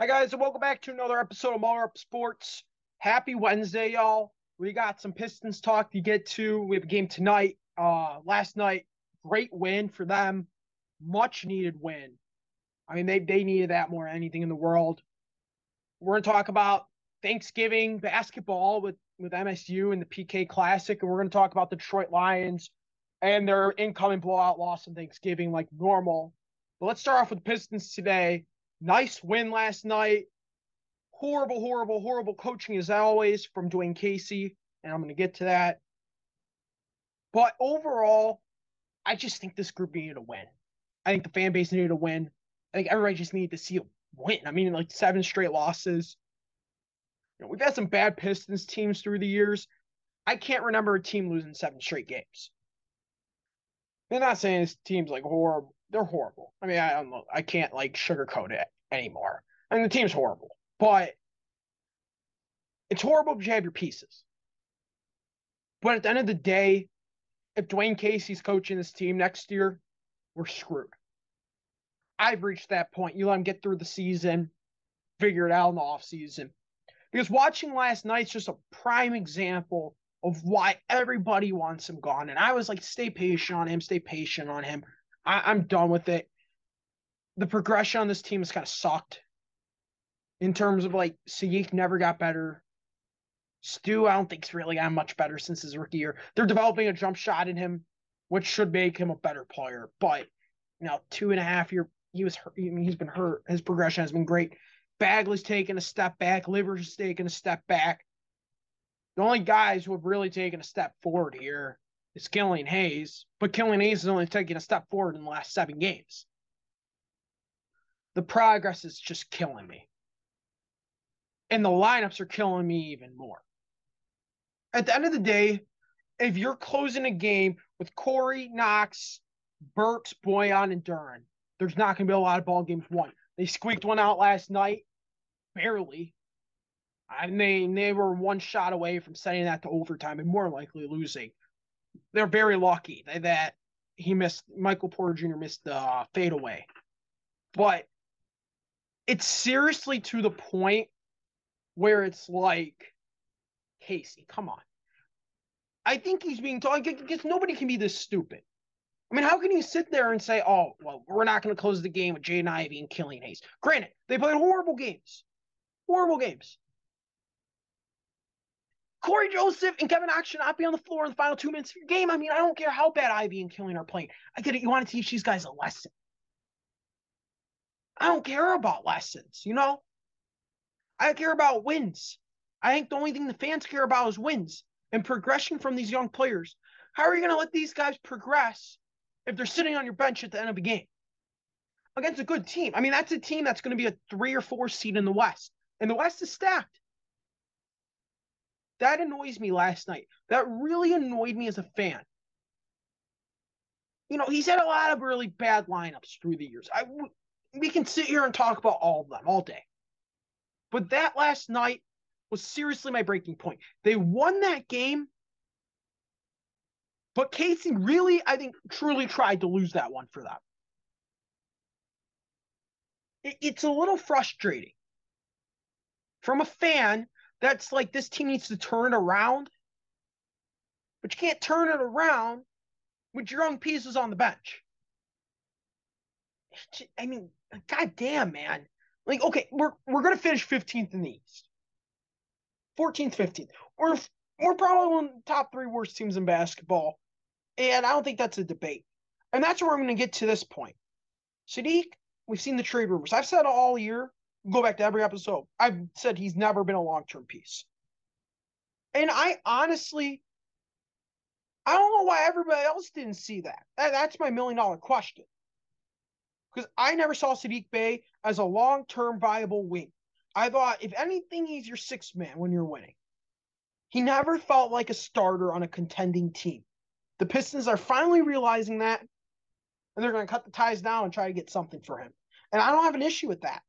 Hi guys, and welcome back to another episode of Motor Up Sports. Happy Wednesday, y'all. We got some Pistons talk to get to. We have a game tonight. Uh, last night, great win for them. Much needed win. I mean, they they needed that more than anything in the world. We're gonna talk about Thanksgiving basketball with with MSU and the PK Classic, and we're gonna talk about the Detroit Lions and their incoming blowout loss on Thanksgiving like normal. But let's start off with Pistons today. Nice win last night. Horrible, horrible, horrible coaching as always from Dwane Casey, and I'm going to get to that. But overall, I just think this group needed a win. I think the fan base needed a win. I think everybody just needed to see a win. I mean, like seven straight losses. You know, we've had some bad Pistons teams through the years. I can't remember a team losing seven straight games. I'm not saying this team's like horrible, they're horrible. I mean, I don't. I can't like sugarcoat it anymore. I mean, the team's horrible, but it's horrible if you have your pieces. But at the end of the day, if Dwane Casey's coaching this team next year, we're screwed. I've reached that point. You let him get through the season, figure it out in the offseason. Because watching last night's just a prime example of why everybody wants him gone. And I was like, stay patient on him, stay patient on him. I, am done with it. The progression on this team has kind of sucked in terms of like Saddiq never got better. Stu, I don't think's really gotten much better since his rookie year. They're developing a jump shot in him, which should make him a better player. But you know, two and a half year, he was hurt. I mean, he's been hurt. His progression has been great. Bagley's taking a step back. Livers taking a step back. The only guys who have really taken a step forward here is Killian Hayes, but Killian Hayes is only taking a step forward in the last seven games. The progress is just killing me. And the lineups are killing me even more. At the end of the day, if you're closing a game with Cory, Knox, Burks, Bojan, and Duren, there's not going to be a lot of ball games won. They squeaked one out last night, barely. I mean, they were one shot away from sending that to overtime and more likely losing they're very lucky that he missed Michael Porter Jr. missed the uh, fadeaway, but it's seriously to the point where it's like, Casey, come on. I think he's being told because nobody can be this stupid. I mean, how can you sit there and say, "Oh, well, we're not going to close the game with Jaden Ivey and Killian Hayes"? Granted, they played horrible games, horrible games. Cory Joseph and Kevin Knox should not be on the floor in the final two minutes of your game. I mean, I don't care how bad Ivey and Killian are playing. I get it. You want to teach these guys a lesson. I don't care about lessons, you know? I care about wins. I think the only thing the fans care about is wins and progression from these young players. How are you going to let these guys progress if they're sitting on your bench at the end of a game against a good team? I mean, that's a team that's going to be a three or four seed in the West, and the West is stacked. That annoys me last night. That really annoyed me as a fan. You know, he's had a lot of really bad lineups through the years. I we can sit here and talk about all of them all day. But that last night was seriously my breaking point. They won that game, but Casey really, I think, truly tried to lose that one for them. it's a little frustrating from a fan that's like this team needs to turn around. But you can't turn it around with your own pieces on the bench. I mean, god damn, man. Like, okay, we're we're gonna finish 15th in the East. 14th, 15th. We're we're probably one of the top three worst teams in basketball. And I don't think that's a debate. And that's where I'm gonna get to this point. Saddiq, we've seen the trade rumors. I've said all year go back to every episode. I've said he's never been a long term piece. And I honestly, I don't know why everybody else didn't see that. that that's my million dollar question. Because I never saw Saddiq Bey as a long term viable wing. I thought, if anything, he's your sixth man when you're winning. He never felt like a starter on a contending team. The Pistons are finally realizing that, and they're going to cut the ties down and try to get something for him. And I don't have an issue with that.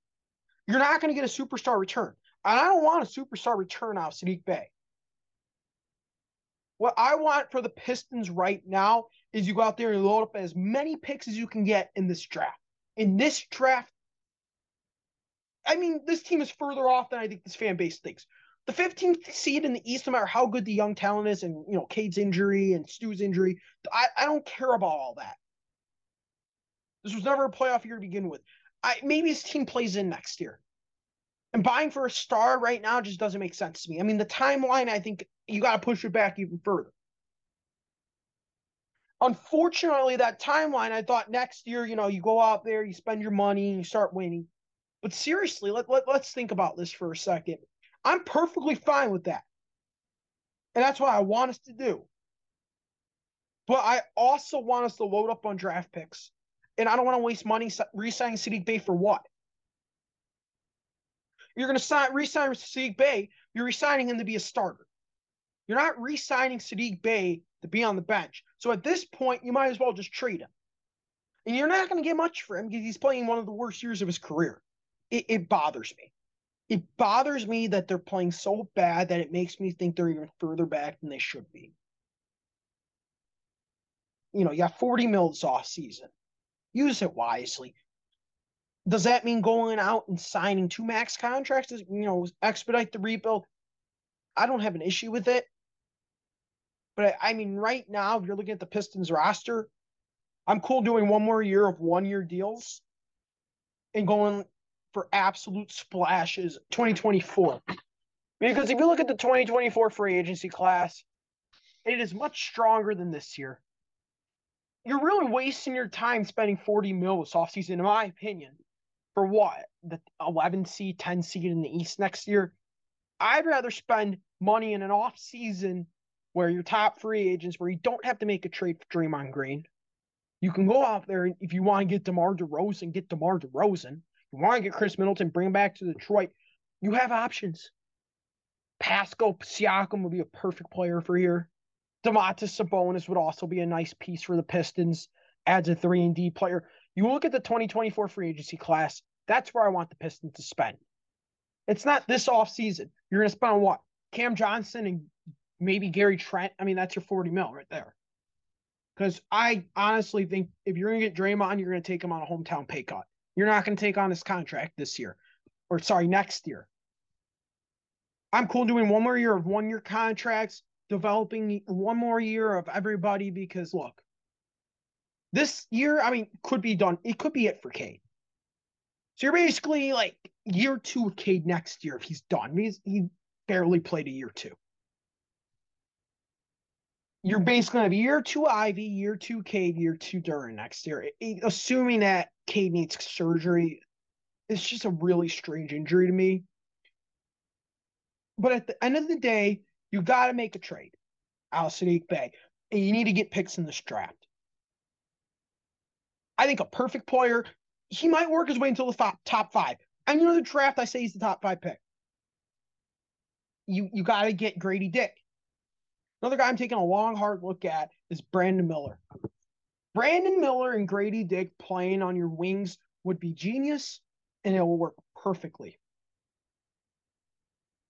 You're not going to get a superstar return. And I don't want a superstar return out of Saddiq Bey. What I want for the Pistons right now is you go out there and load up as many picks as you can get in this draft. In this draft, I mean, this team is further off than I think this fan base thinks. The 15th seed in the East, no matter how good the young talent is, and you know, Cade's injury and Stu's injury, I, I don't care about all that. This was never a playoff year to begin with. I maybe his team plays in next year. And buying for a star right now just doesn't make sense to me. I mean, the timeline, I think you got to push it back even further. Unfortunately, that timeline, I thought next year, you know, you go out there, you spend your money, and you start winning. But seriously, let, let, let's think about this for a second. I'm perfectly fine with that. And that's what I want us to do. But I also want us to load up on draft picks. And I don't want to waste money re signing Saddiq Bey for what? You're going to sign, re sign Saddiq Bey, you're re signing him to be a starter. You're not re signing Saddiq Bey to be on the bench. So at this point, you might as well just trade him. And you're not going to get much for him because he's playing one of the worst years of his career. It, it bothers me. It bothers me that they're playing so bad that it makes me think they're even further back than they should be. You know, you got 40 mils off season. Use it wisely. Does that mean going out and signing two max contracts? You know, expedite the rebuild. I don't have an issue with it. But I, I mean, right now, if you're looking at the Pistons roster, I'm cool doing one more year of one year deals and going for absolute splashes 2024. Because if you look at the 2024 free agency class, it is much stronger than this year. You're really wasting your time spending 40 mil this offseason, in my opinion, for what? The 11 seed, 10 seed in the East next year? I'd rather spend money in an offseason where your top free agents, where you don't have to make a trade for Draymond Green. You can go out there and if you want to get DeMar DeRozan, get DeMar DeRozan. You want to get Khris Middleton, bring him back to Detroit. You have options. Pascal Siakam would be a perfect player for here. Domantas Sabonis would also be a nice piece for the Pistons. Adds a three and D player. You look at the 2024 free agency class. That's where I want the Pistons to spend. It's not this offseason. You're going to spend on what? Cam Johnson and maybe Gary Trent. I mean, that's your 40 mil right there. Because I honestly think if you're going to get Draymond, you're going to take him on a hometown pay cut. You're not going to take on his contract this year, or sorry, next year. I'm cool doing one more year of one year contracts, developing one more year of everybody because look, this year, I mean, could be done. It could be it for Cade. So you're basically like year two of Cade next year if he's done. He's, he barely played a year two you're basically going to have year two Ivey, year two Cade, year two Duren next year. Assuming that Cade needs surgery, it's just a really strange injury to me. But at the end of the day, you got to make a trade Al Saddiq Bey, and you need to get picks in this draft. I think a perfect player, he might work his way into the top, top five. And you know the draft, I say he's the top five pick. You you got to get Gradey Dick. Another guy I'm taking a long, hard look at is Brandon Miller. Brandon Miller and Gradey Dick playing on your wings would be genius and it will work perfectly.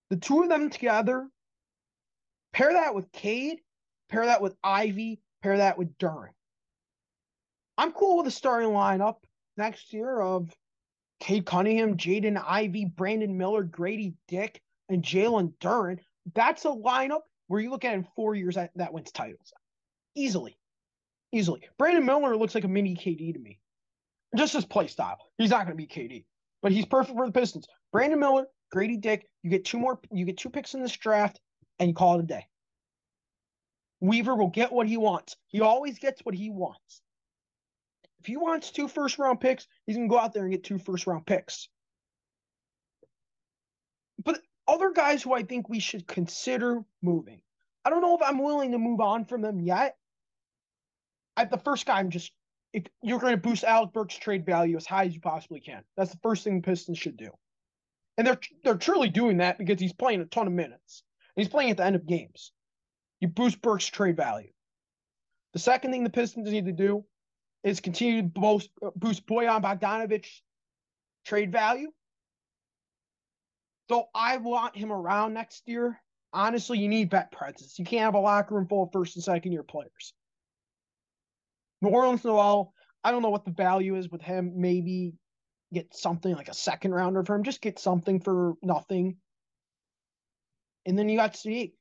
The two of them together, pair that with Cade, pair that with Ivey, pair that with Duren. I'm cool with the starting lineup next year of Cade Cunningham, Jaden Ivey, Brandon Miller, Gradey Dick, and Jalen Duren. That's a lineup where you look at in four years that, that wins titles easily, easily. Brandon Miller looks like a mini KD to me, just his play style. He's not going to be KD, but he's perfect for the Pistons. Brandon Miller, Gradey Dick. You get two more. You get two picks in this draft, and call it a day. Weaver will get what he wants. He always gets what he wants. If he wants two first round picks, he's gonna go out there and get two first round picks. But other guys who I think we should consider moving. I don't know if I'm willing to move on from them yet. I, the first guy, I'm just you're going to boost Alec Burks' trade value as high as you possibly can. That's the first thing the Pistons should do, and they're they're truly doing that because he's playing a ton of minutes. He's playing at the end of games. You boost Burks' trade value. The second thing the Pistons need to do is continue to boost, boost Bojan Bogdanovic trade value Though I want him around next year, honestly, you need vet presence. You can't have a locker room full of first and second year players. Nerlens Noel, I don't know what the value is with him. Maybe get something like a second rounder for him. Just get something for nothing. And then you got Saddiq.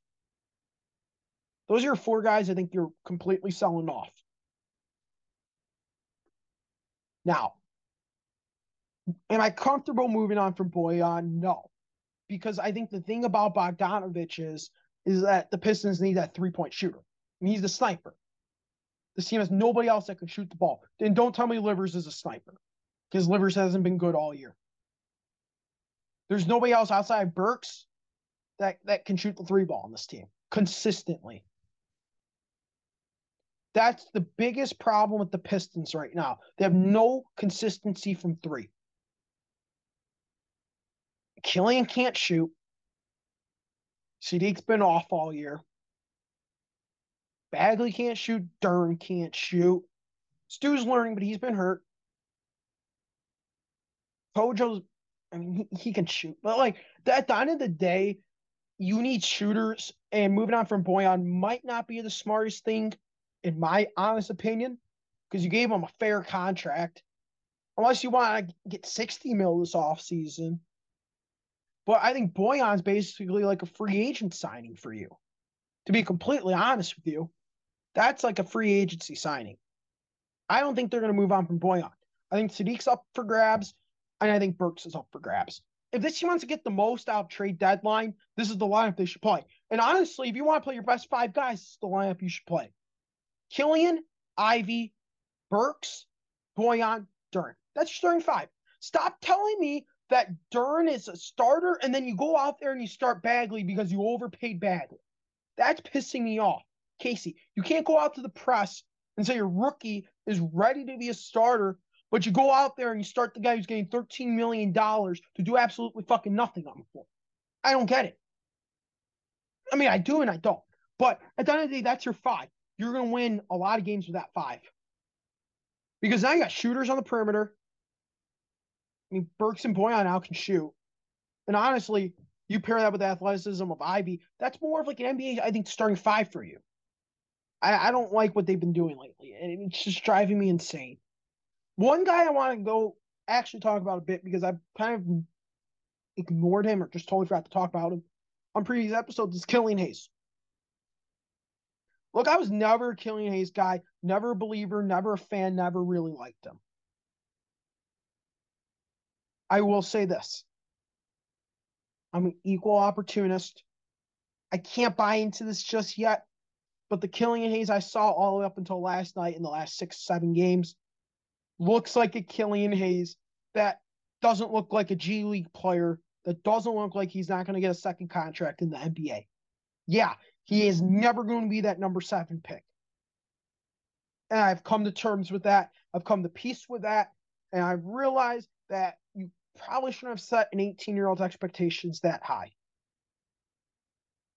Those are your four guys I think you're completely selling off. Now, am I comfortable moving on from Bojan? No. Because I think the thing about Bogdanovic is, is that the Pistons need that three point shooter. And he's the sniper. This team has nobody else that can shoot the ball. Then don't tell me Livers is a sniper. Because Livers hasn't been good all year. There's nobody else outside Burks that, that can shoot the three ball on this team consistently. That's the biggest problem with the Pistons right now. They have no consistency from three. Killian can't shoot. Saddiq's been off all year. Bagley can't shoot. Duren can't shoot. Stu's learning, but he's been hurt. Kojo's, I mean, he, he can shoot, but like at the end of the day, you need shooters. And moving on from Bojan might not be the smartest thing, in my honest opinion, because you gave him a fair contract. Unless you want to get 60 mil this offseason. But I think Bojan's basically like a free agent signing for you. To be completely honest with you, that's like a free agency signing. I don't think they're going to move on from Bojan. I think Saddiq's up for grabs, and I think Burks is up for grabs. If this team wants to get the most out of trade deadline, this is the lineup they should play. And honestly, if you want to play your best five guys, this is the lineup you should play. Killian, Ivey, Burks, Bojan, Duren. That's your starting five. Stop telling me that Duren is a starter, and then you go out there and you start Bagley because you overpaid Bagley. That's pissing me off. Casey, you can't go out to the press and say your rookie is ready to be a starter, but you go out there and you start the guy who's getting $13 million to do absolutely fucking nothing on the floor. I don't get it. I mean, I do and I don't. But at the end of the day, that's your five. You're going to win a lot of games with that five. Because now you got shooters on the perimeter. I mean, Burks and Bojan now can shoot. And honestly, you pair that with the athleticism of Ivey, that's more of like an NBA, I think, starting five for you. I, I don't like what they've been doing lately, and it's just driving me insane. One guy I want to go actually talk about a bit because I've kind of ignored him or just totally forgot to talk about him on previous episodes is Killian Hayes. Look, I was never a Killian Hayes guy, never a believer, never a fan, never really liked him. I will say this I'm an equal opportunist. I can't buy into this just yet, but the Killian Hayes I saw all the way up until last night in the last six, seven games looks like a Killian Hayes that doesn't look like a G League player, that doesn't look like he's not going to get a second contract in the NBA. Yeah, he is never going to be that number seven pick. And I've come to terms with that. I've come to peace with that. And I've realized that you probably shouldn't have set an 18 year old's expectations that high.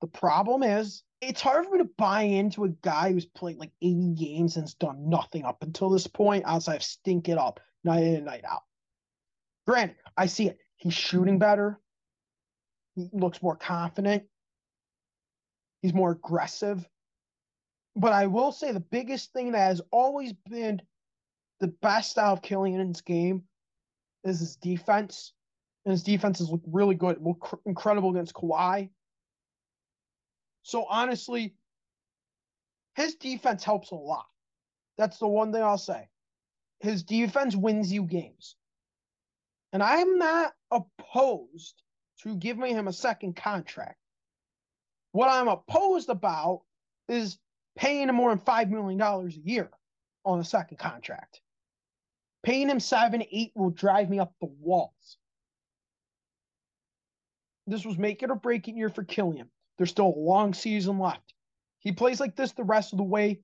The problem is, it's hard for me to buy into a guy who's played like 80 games and has done nothing up until this point outside of stink it up night in and night out. Granted, I see it. He's shooting better. He looks more confident. He's more aggressive. But I will say the biggest thing that has always been the best out of Killian's game is his defense. And his defense has looked really good, incredible against Kawhi. So honestly, his defense helps a lot. That's the one thing I'll say. His defense wins you games. And I'm not opposed to giving him a second contract. What I'm opposed about is paying him more than $5 million a year on a second contract. Paying him seven, eight will drive me up the walls. This was make it or break it year for Killian. There's still a long season left. He plays like this the rest of the way.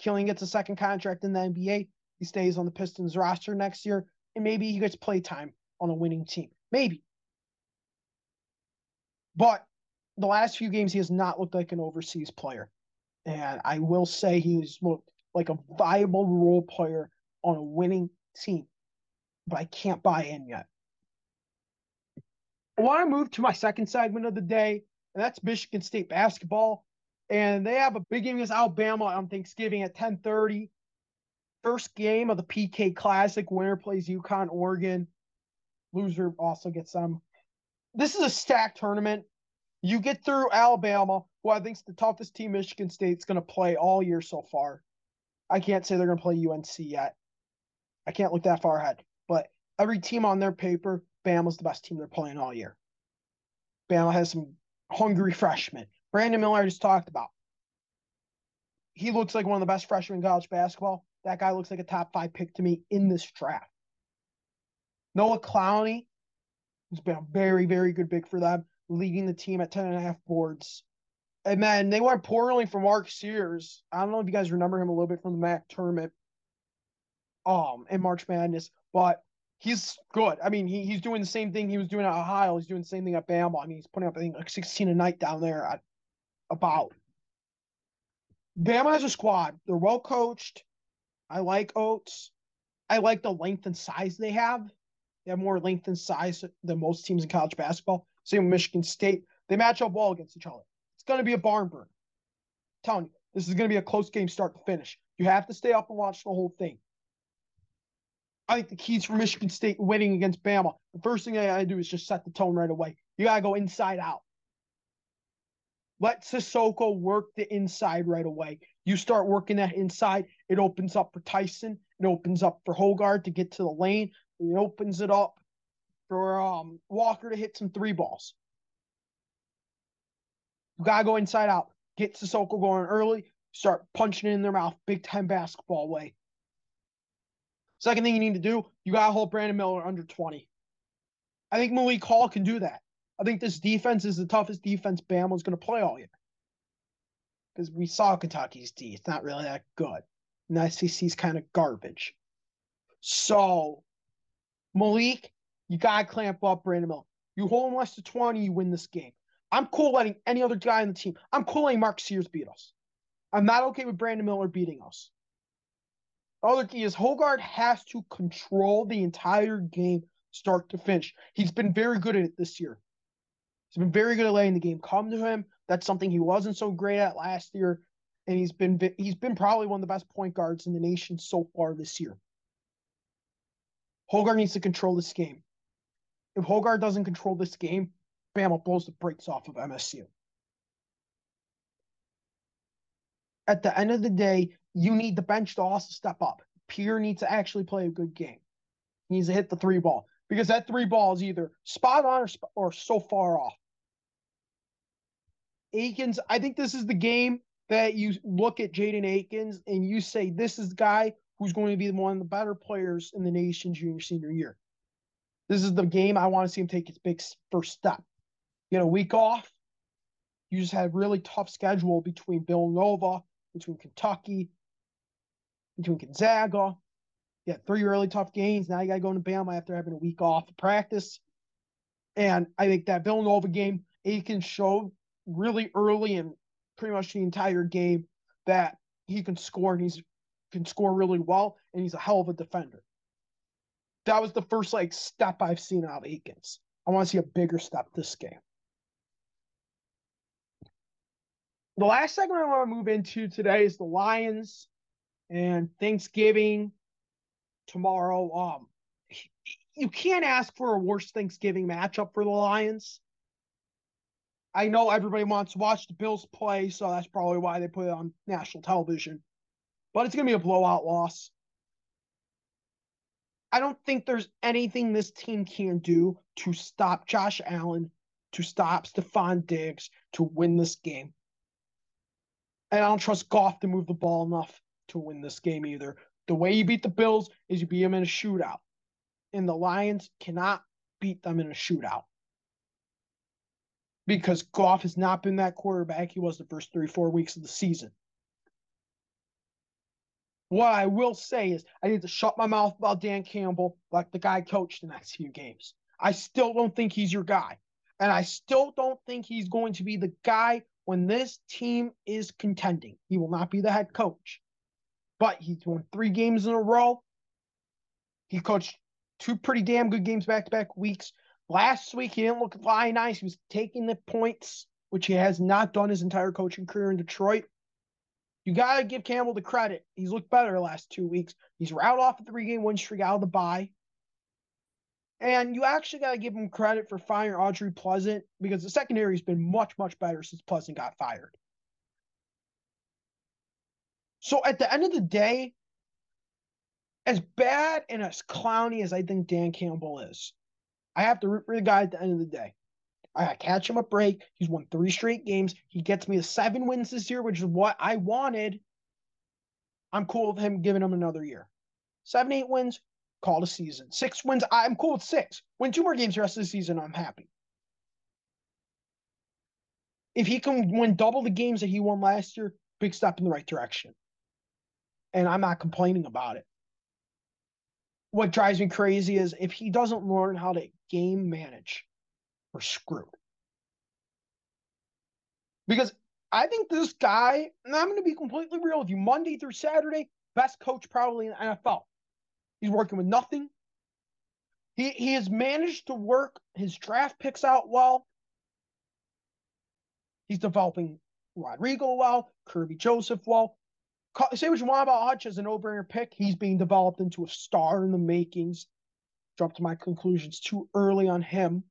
Killian gets a second contract in the NBA. He stays on the Pistons roster next year, and maybe he gets play time on a winning team. Maybe. But the last few games, he has not looked like an overseas player. And I will say he's looked like a viable role player on a winning team. But I can't buy in yet. I want to move to my second segment of the day, and that's Michigan State basketball. And they have a big game against Alabama on Thanksgiving at 10:30. First game of the PK Classic. Winner plays UConn, Oregon. Loser also gets some. This is a stacked tournament. You get through Alabama, who I think is the toughest team Michigan State's going to play all year so far. I can't say they're going to play UNC yet. I can't look that far ahead. But every team on their paper, Bama's the best team they're playing all year. Bama has some hungry freshman. Brandon Miller I just talked about. He looks like one of the best freshmen in college basketball. That guy looks like a top five pick to me in this draft. Noah Clowney, who's been a very, very good big for them, leading the team at 10 and a half boards. And man, they went poorly for Mark Sears. I don't know if you guys remember him a little bit from the MAC tournament um in March Madness, but he's good. I mean, he, he's doing the same thing he was doing at Ohio. He's doing the same thing at Bama. I mean, he's putting up I think like 16 a night down there at about. Bama has a squad. They're well coached. I like Oats. I like the length and size they have. They have more length and size than most teams in college basketball. Same with Michigan State. They match up well against each other. It's going to be a barn burn. I'm telling you, this is going to be a close game start to finish. You have to stay up and watch the whole thing. I think the keys for Michigan State winning against Bama, the first thing I gotta do is just set the tone right away. You gotta go inside out. Let Sissoko work the inside right away. You start working that inside, it opens up for Tyson. It opens up for Hoggard to get to the lane. It opens it up for um, Walker to hit some three balls. You gotta go inside out. Get Sissoko going early. Start punching it in their mouth, Big Ten basketball way. Second thing you need to do, you got to hold Brandon Miller under 20. I think Malik Hall can do that. I think this defense is the toughest defense Bama's going to play all year. Because we saw Kentucky's D. It's not really that good. And the SEC's kind of garbage. So, Malik, you got to clamp up Brandon Miller. You hold him less than 20, you win this game. I'm cool letting any other guy on the team. I'm cool letting Mark Sears beat us. I'm not okay with Brandon Miller beating us. The other key is Hoggard has to control the entire game, start to finish. He's been very good at it this year. He's been very good at letting the game come to him. That's something he wasn't so great at last year, and he's been he's been probably one of the best point guards in the nation so far this year. Hoggard needs to control this game. If Hoggard doesn't control this game, Bama blows the brakes off of MSU. At the end of the day, you need the bench to also step up. Pierre needs to actually play a good game. He needs to hit the three ball because that three ball is either spot on or, or so far off. Akins, I think this is the game that you look at Jaden Akins and you say, this is the guy who's going to be one of the better players in the nation junior senior year. This is the game I want to see him take his big first step. Get a week off. You just had a really tough schedule between Villanova, between Kentucky, between Gonzaga. You had three really tough games. Now you got to go into Bama after having a week off of practice. And I think that Villanova game, Aiken showed really early and pretty much the entire game that he can score and he's can score really well and he's a hell of a defender. That was the first like step I've seen out of Akins. I want to see a bigger step this game. The last segment I want to move into today is the Lions and Thanksgiving tomorrow. Um, you can't ask for a worse Thanksgiving matchup for the Lions. I know everybody wants to watch the Bills play, so that's probably why they put it on national television. But it's going to be a blowout loss. I don't think there's anything this team can do to stop Josh Allen, to stop Stefon Diggs, to win this game. And I don't trust Goff to move the ball enough to win this game either. The way you beat the Bills is you beat them in a shootout. And the Lions cannot beat them in a shootout. Because Goff has not been that quarterback he was the first three, four weeks of the season. What I will say is I need to shut my mouth about Dan Campbell like the guy coached the next few games. I still don't think he's your guy. And I still don't think he's going to be the guy when this team is contending. He will not be the head coach but he's won three games in a row. He coached two pretty damn good games back to back weeks. Last week, he didn't look flying nice. He was taking the points, which he has not done his entire coaching career in Detroit. You got to give Campbell the credit. He's looked better the last two weeks. He's route off a three game win streak out of the bye. And you actually got to give him credit for firing Aubrey Pleasant because the secondary has been much, much better since Pleasant got fired. So at the end of the day, as bad and as clowny as I think Dan Campbell is, I have to root for the guy at the end of the day. I catch him a break. He's won three straight games. He gets me the seven wins this year, which is what I wanted. I'm cool with him giving him another year. Seven, eight wins, call it a season. Six wins, I'm cool with six. Win two more games the rest of the season, I'm happy. If he can win double the games that he won last year, big step in the right direction. And I'm not complaining about it. What drives me crazy is if he doesn't learn how to game manage, we're screwed. Because I think this guy, and I'm going to be completely real with you, Monday through Saturday, best coach probably in the NFL. He's working with nothing. He he has managed to work his draft picks out well. He's developing Rodrigo well, Kerby Joseph well. Say what you want about Hutch as an no-brainer pick. He's being developed into a star in the makings. Jumped to my conclusions too early on him.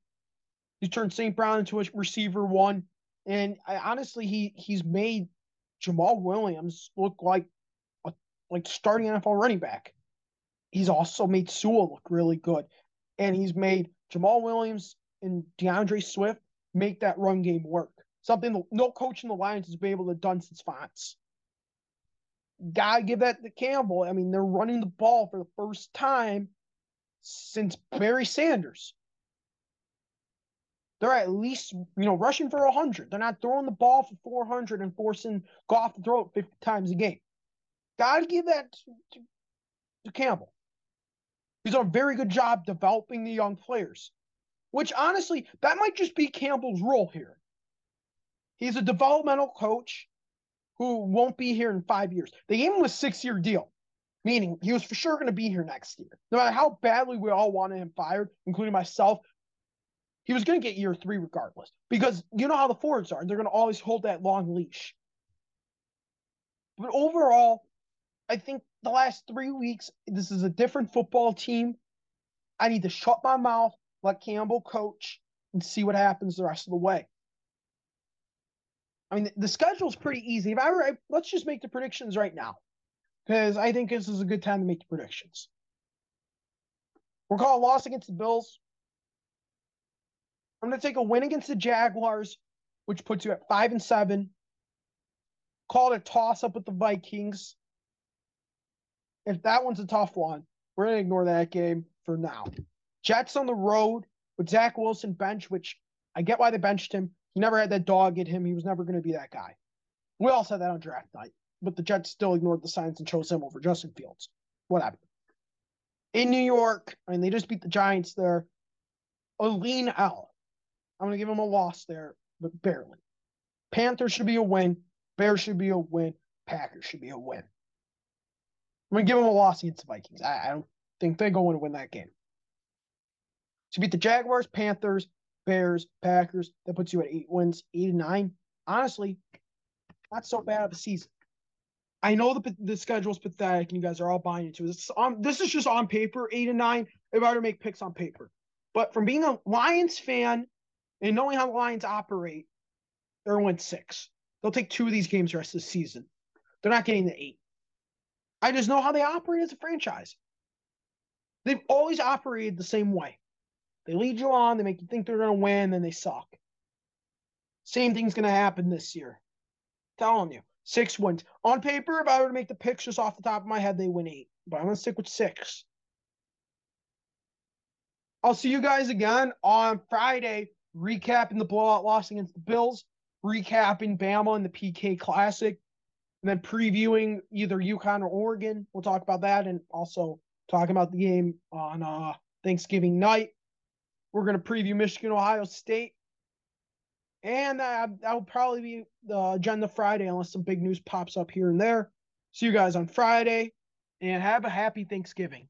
He turned St. Brown into a receiver one. And I, honestly, he he's made Jamaal Williams look like a like starting NFL running back. He's also made Sewell look really good, and he's made Jamaal Williams and D'Andre Swift make that run game work. Something no coach in the Lions has been able to done since Fontes. Gotta give that to Campbell. I mean, they're running the ball for the first time since Barry Sanders. They're at least you know rushing for 100 they're not throwing the ball for 400 and forcing goff to throw it 50 times a game. Gotta give that to, to, to campbell. He's done a very good job developing the young players which honestly that might just be campbell's role here. He's a developmental coach who won't be here in five years they gave him a six-year deal meaning he was for sure going to be here next year no matter how badly we all wanted him fired including myself he was going to get year three regardless because you know how the Fords are. They're going to always hold that long leash. But overall, I think the last three weeks, this is a different football team. I need to shut my mouth, let Campbell coach, and see what happens the rest of the way. I mean, the schedule's pretty easy. If I were, let's just make the predictions right now, because I think this is a good time to make the predictions. We're calling loss against the Bills. I'm going to take a win against the Jaguars, which puts you at five and seven. Call it a toss up with the Vikings. If that one's a tough one, we're going to ignore that game for now. Jets on the road with Zach Wilson bench, which I get why they benched him. He never had that dog in him. He was never going to be that guy. We all said that on draft night, but the Jets still ignored the signs and chose him over Justin Fields. Whatever. In New York, I mean, they just beat the Giants there. A lean out. I'm going to give them a loss there, but barely. Panthers should be a win. Bears should be a win. Packers should be a win. I'm going to give them a loss against the Vikings. I, I don't think they're going to win that game. To beat the Jaguars, Panthers, Bears, Packers, that puts you at eight wins, eight and nine. Honestly, not so bad of a season. I know the the schedule is pathetic, and you guys are all buying into it. This, um, this is just on paper, eight and nine. If I were to make picks on paper, but from being a Lions fan and knowing how the Lions operate, they're win six. They'll take two of these games the rest of the season. They're not getting the eight. I just know how they operate as a franchise. They've always operated the same way. They lead you on, they make you think they're going to win, then they suck. Same thing's going to happen this year. telling you, six wins. On paper, if I were to make the just off the top of my head, they win eight. But I'm going to stick with six. I'll see you guys again on Friday recapping the blowout loss against the Bills, recapping Bama and the PK Classic, and then previewing either UConn or Oregon. We'll talk about that and also talking about the game on uh, Thanksgiving night. We're going to preview Michigan, Ohio State. And uh, that will probably be the agenda Friday unless some big news pops up here and there. See you guys on Friday and have a happy Thanksgiving.